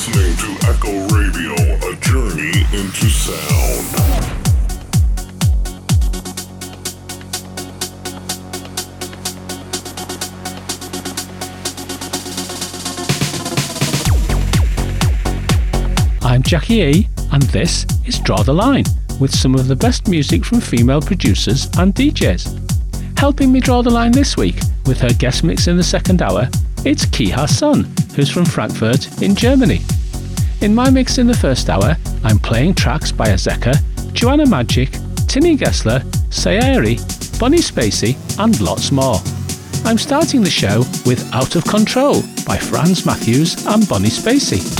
listening to Echo Radio, a journey into sound. I'm Jackie E, and this is Draw the Line with some of the best music from female producers and DJs. Helping me draw the line this week with her guest mix in the second hour, it's KeHa Sun, who's from Frankfurt in Germany. In my mix in the first hour, I'm playing tracks by Azzecca, Joanna Magic, Tini Gessler, Saeri, Bonnie Spacey, and lots more. I'm starting the show with Out of Control by Franz Matthews and Bonnie Spacey.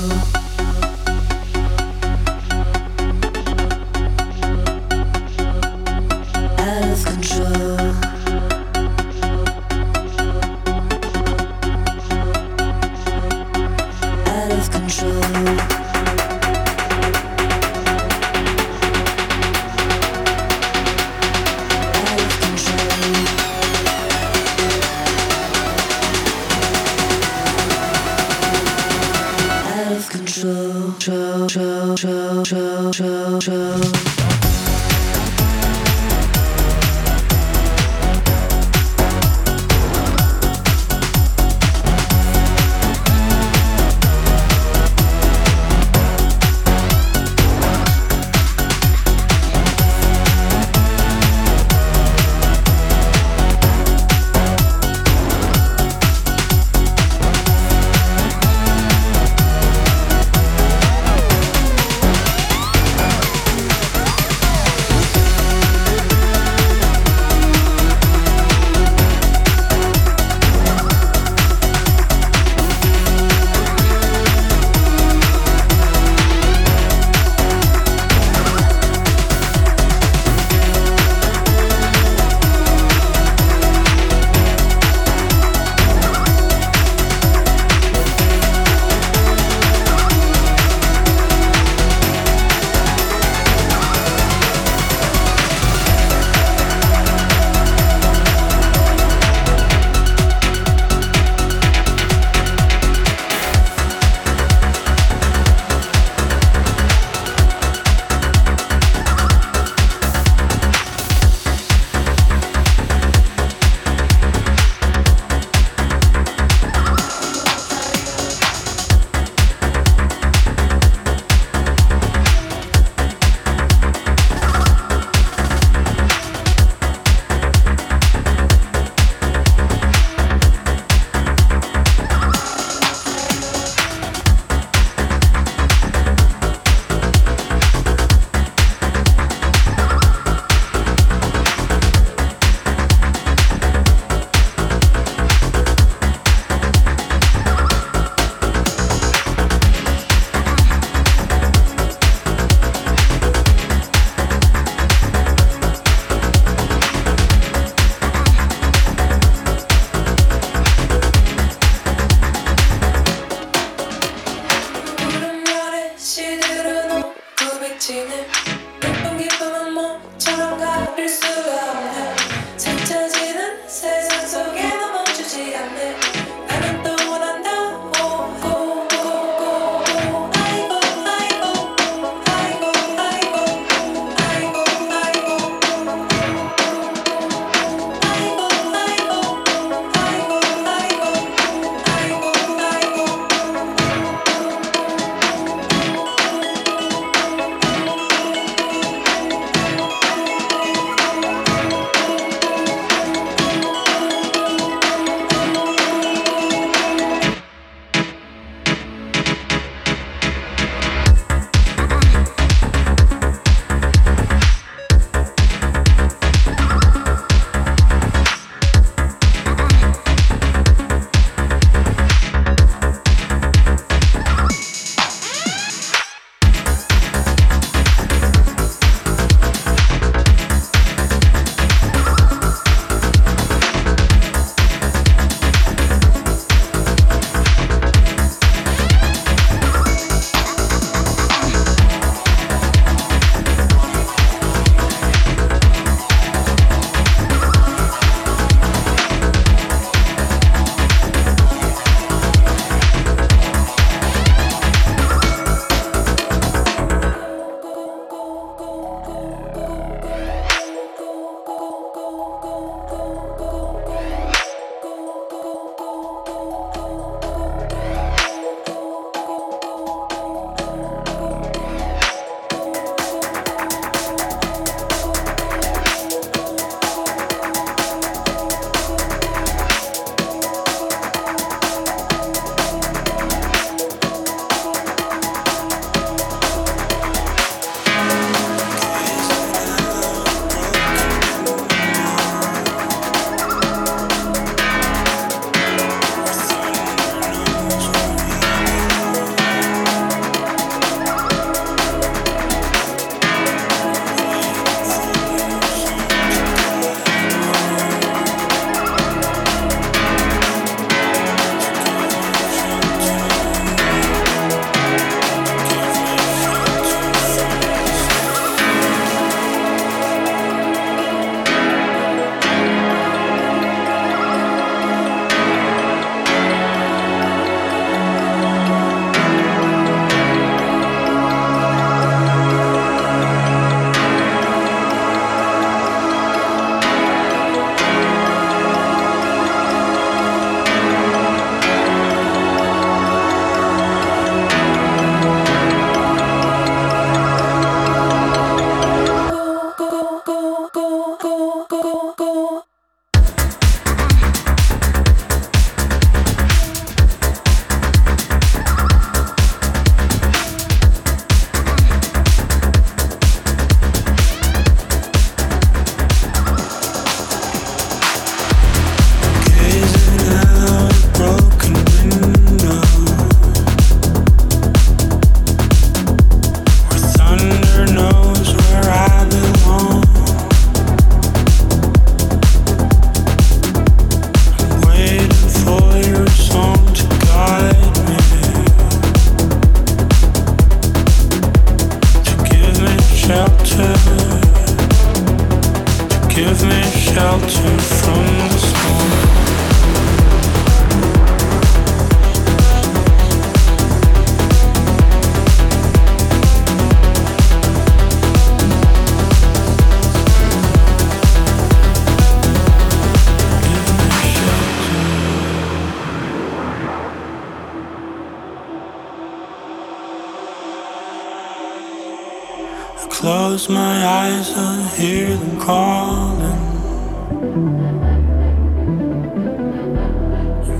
close my eyes, I hear them calling.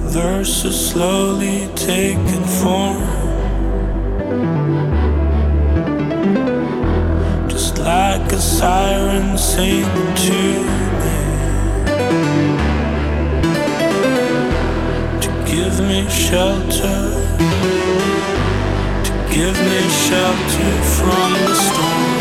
Verses slowly taking form. Just like a siren singing to me. To give me shelter. To give me shelter from the storm.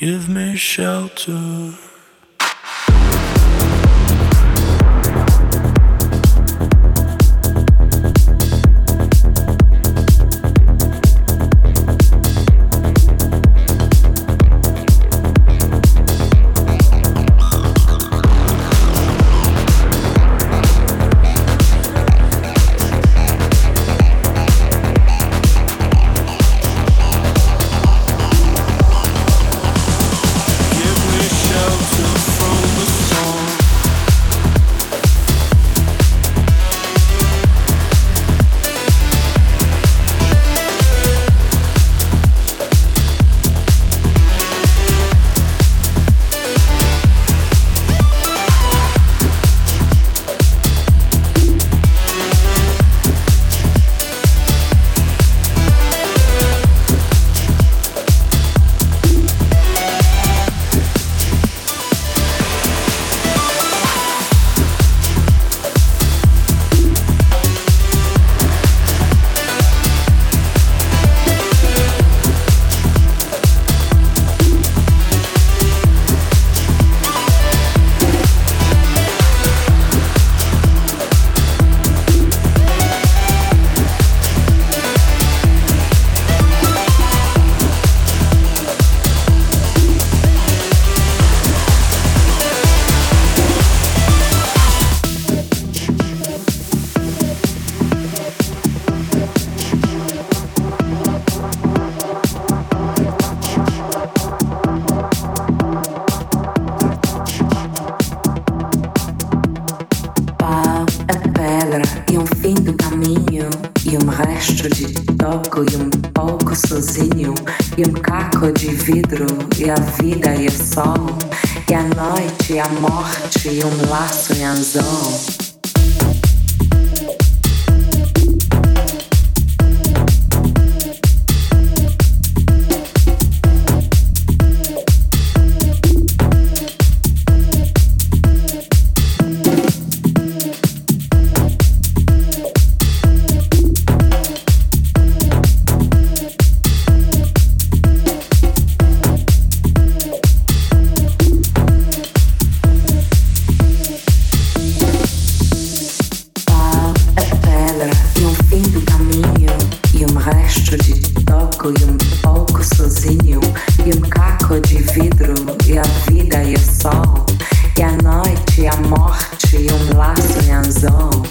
Give me shelter. e a vida e o sol, e a noite e a morte e um laço em anzol.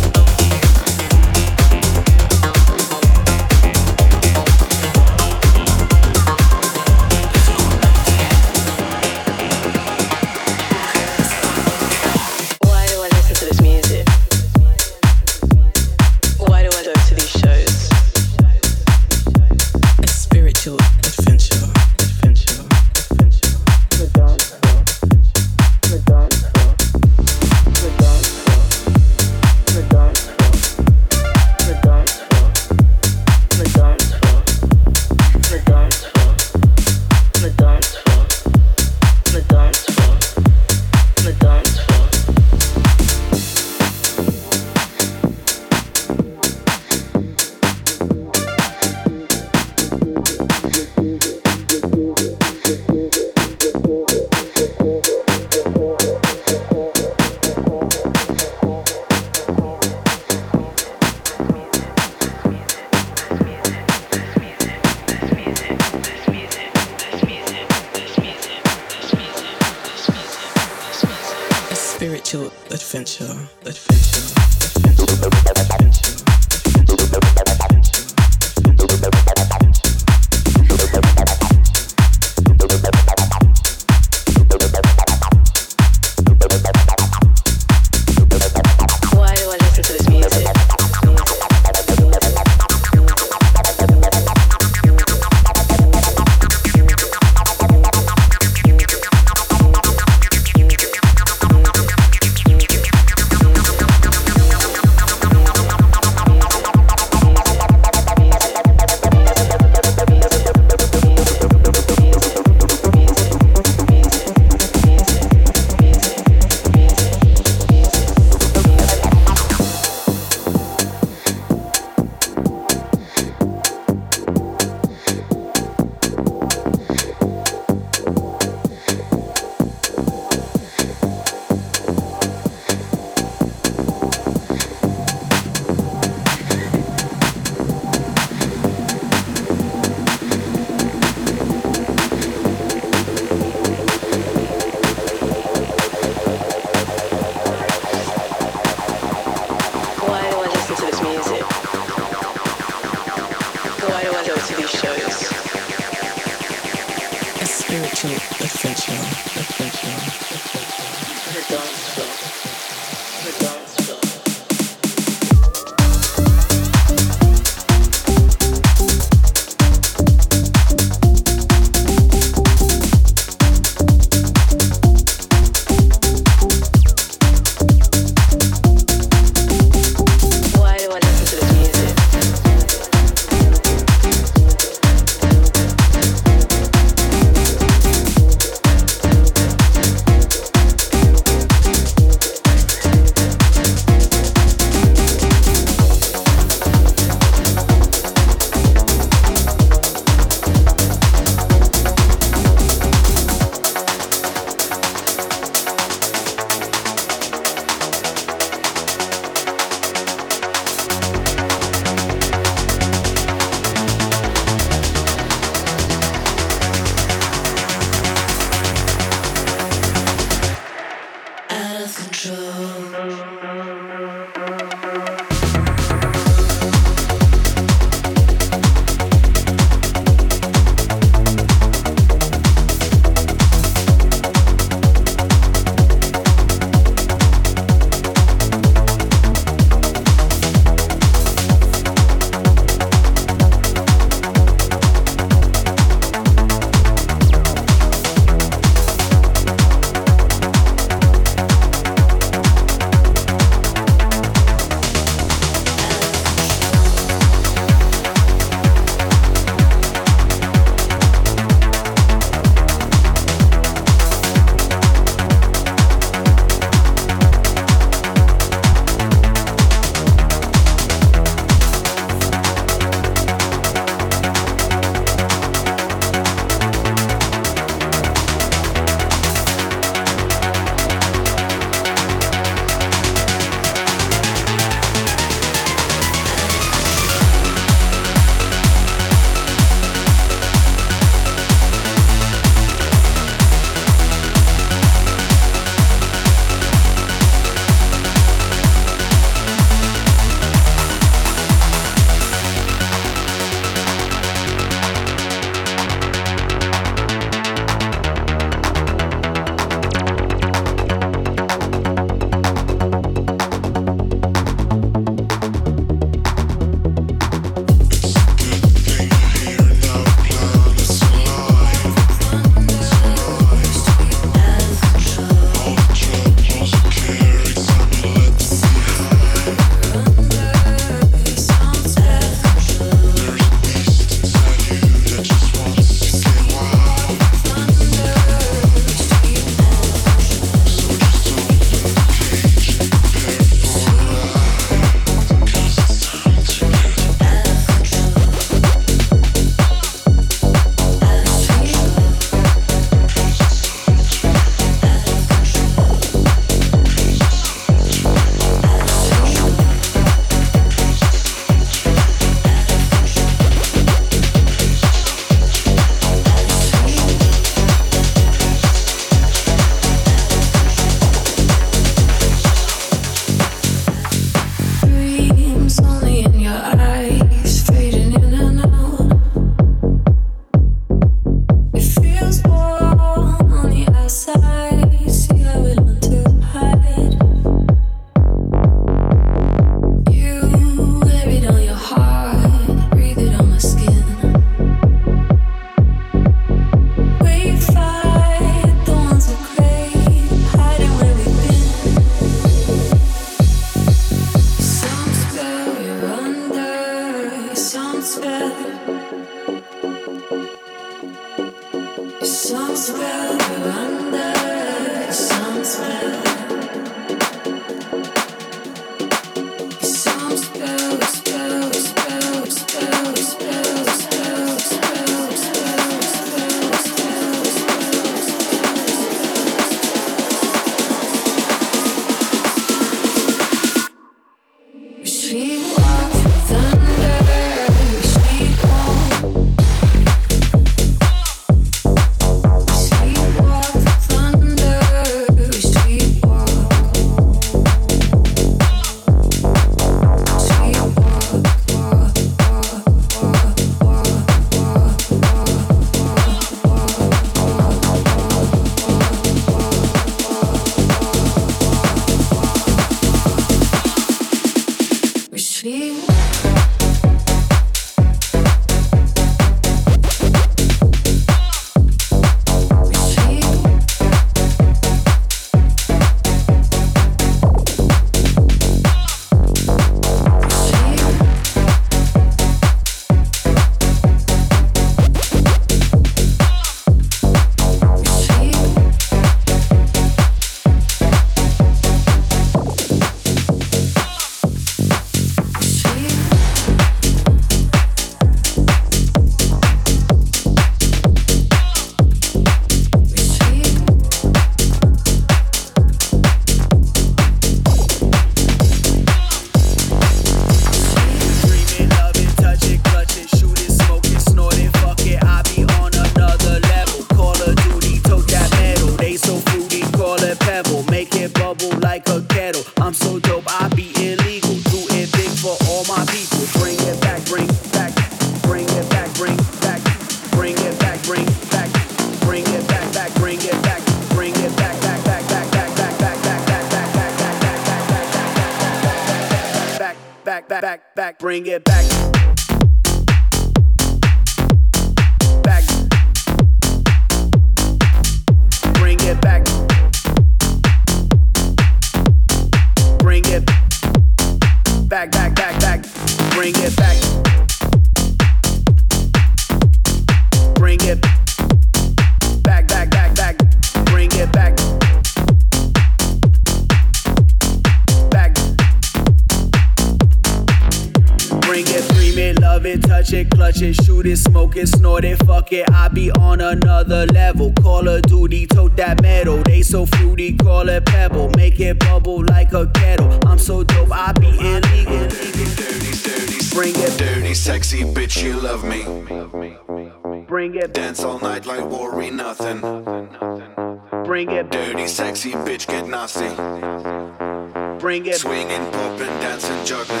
Bring it. Swinging, popping, dancing, juggling.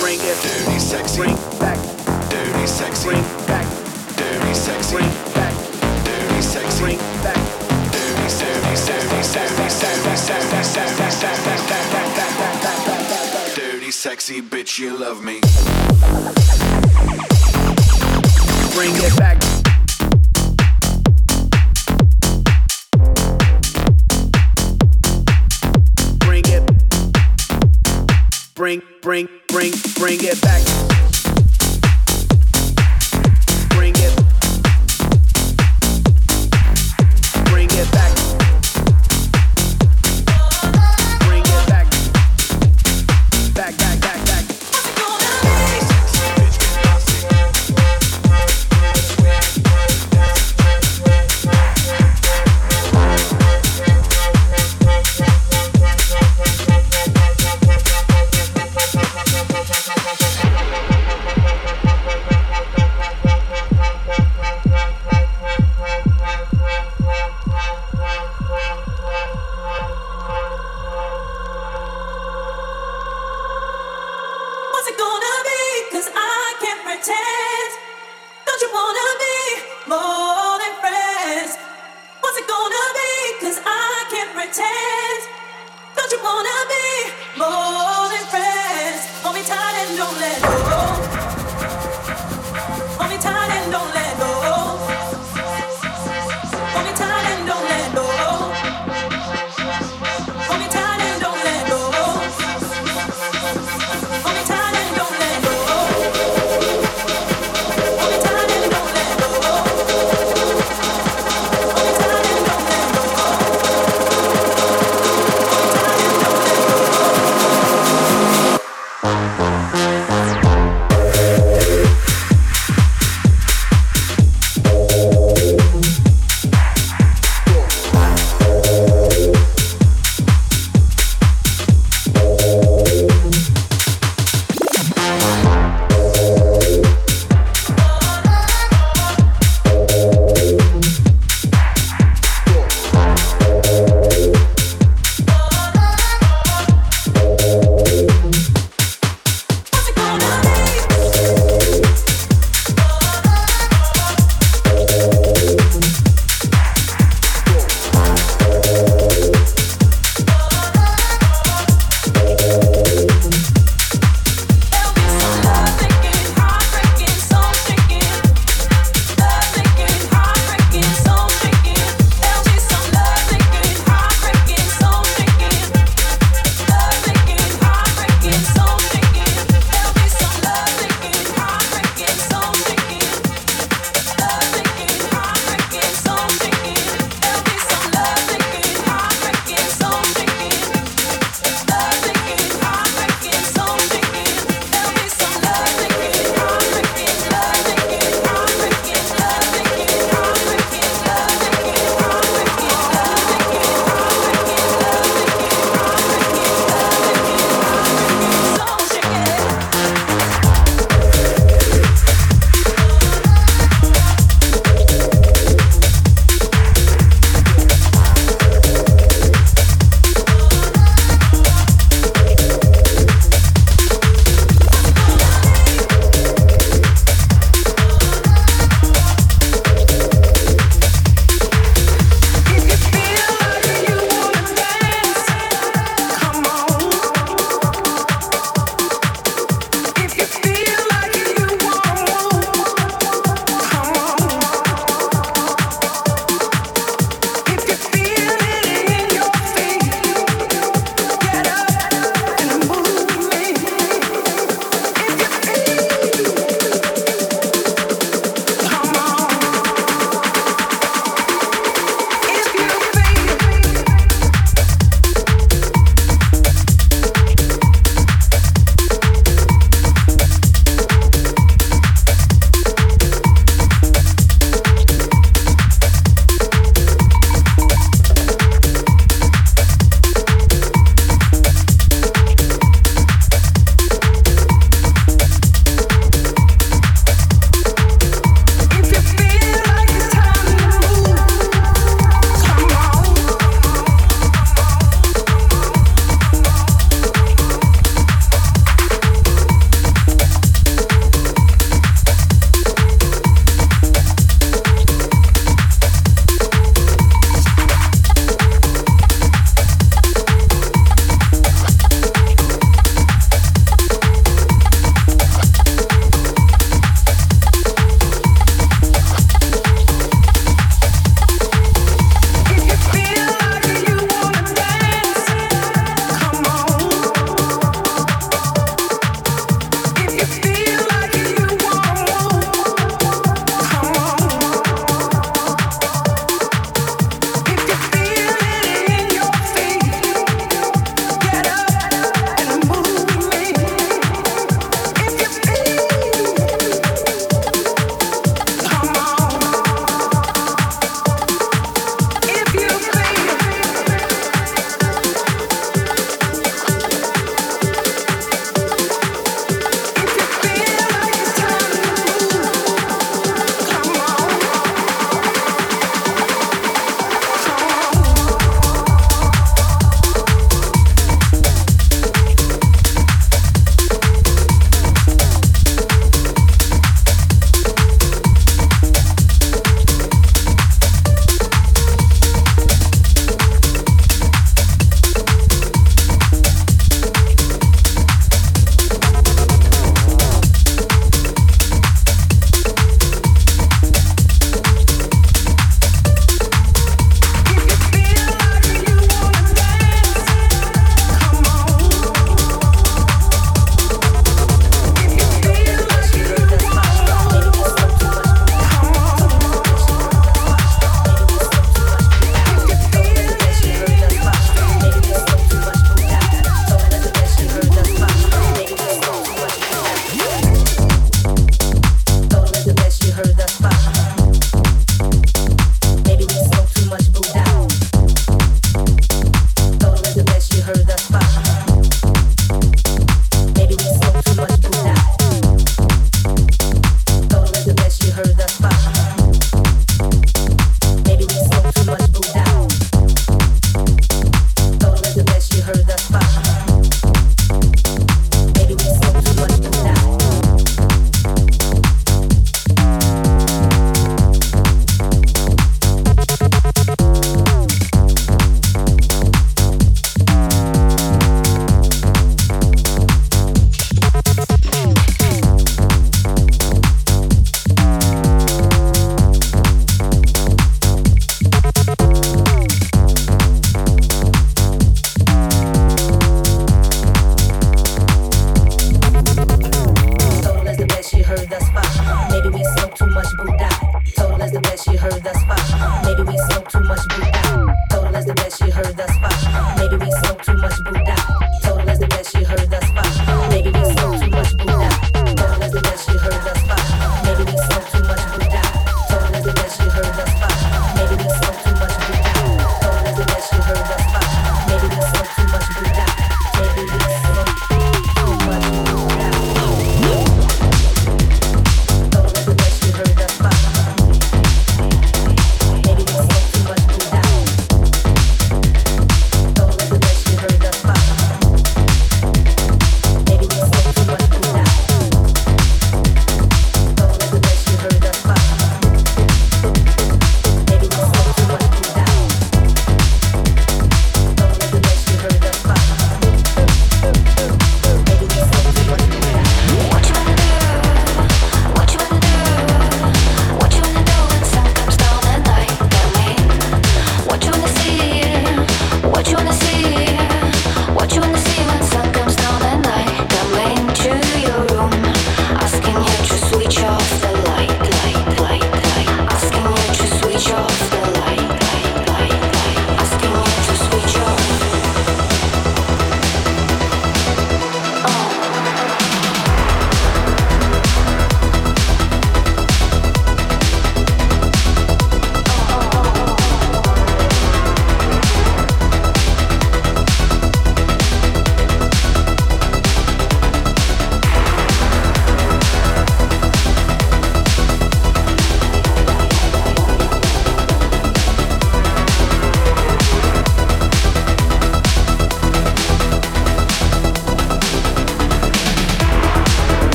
Bring it. Dirty, sexy. Bring back. Dirty, sexy. Bring back. Dirty, sexy. Bring back. Dirty, sexy. Bring back. Dirty, dirty, dirty, dirty, dirty, dirty, dirty, dirty, dirty, sexy bitch, you love me.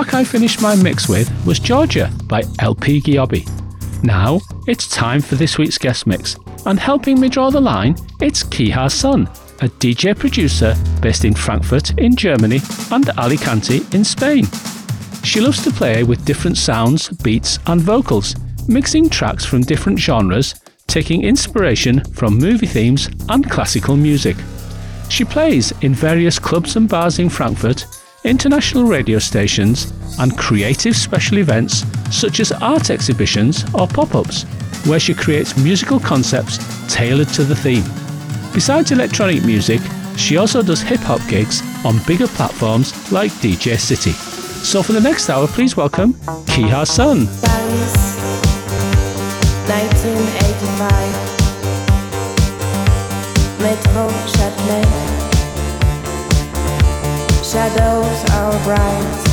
Track I finished my mix with was Georgia by LP Giobbi. Now, it's time for this week's guest mix, and helping me draw the line, it's KeHa Sun, a DJ producer based in Frankfurt in Germany and Alicante in Spain. She loves to play with different sounds, beats, and vocals, mixing tracks from different genres, taking inspiration from movie themes and classical music. She plays in various clubs and bars in Frankfurt, international radio stations, and creative special events such as art exhibitions or pop ups, where she creates musical concepts tailored to the theme. Besides electronic music, she also does hip hop gigs on bigger platforms like DJ City. So for the next hour, please welcome KeHa Sun. Paris, 1985. Metro Châtelet. Shadows are bright.